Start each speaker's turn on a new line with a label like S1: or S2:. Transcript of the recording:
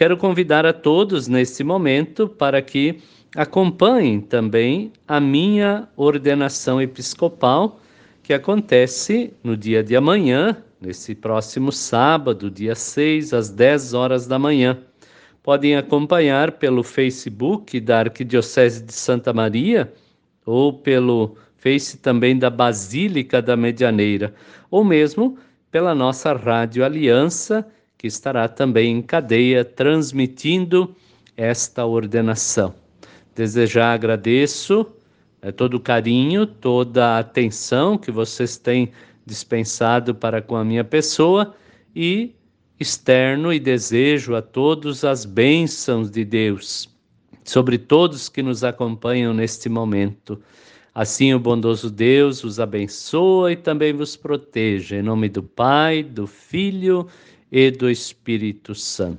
S1: quero convidar a todos neste momento para que acompanhem também a minha ordenação episcopal, que acontece no dia de amanhã, nesse próximo sábado, dia 6, às 10 horas da manhã. Podem acompanhar pelo Facebook da Arquidiocese de Santa Maria ou pelo Face também da Basílica da Medianeira, ou mesmo pela nossa Rádio Aliança, que estará também em cadeia transmitindo esta ordenação. Desejar agradeço é, todo o carinho, toda a atenção que vocês têm dispensado para com a minha pessoa e externo e desejo a todos as bênçãos de Deus sobre todos que nos acompanham neste momento. Assim, o bondoso Deus os abençoa e também vos proteja. Em nome do Pai, do Filho e do Espírito Santo.